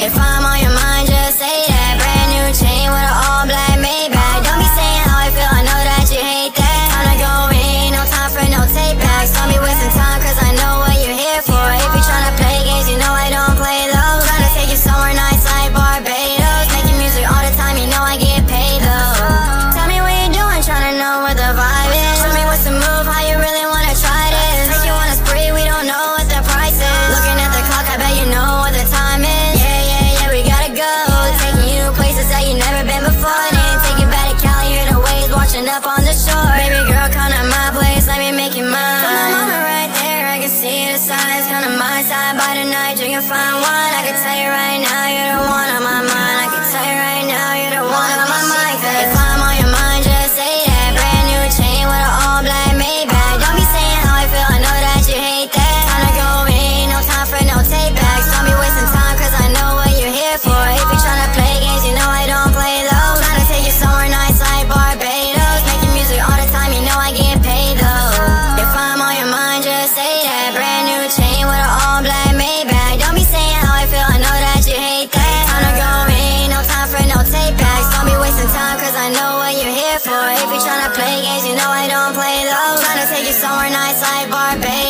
If I'm on your mind. size, kind of my side. By the night, you can find. I can tell you right now, you don't. for If you tryna play games, you know I don't play those. Tryna take you somewhere nice like Barbados.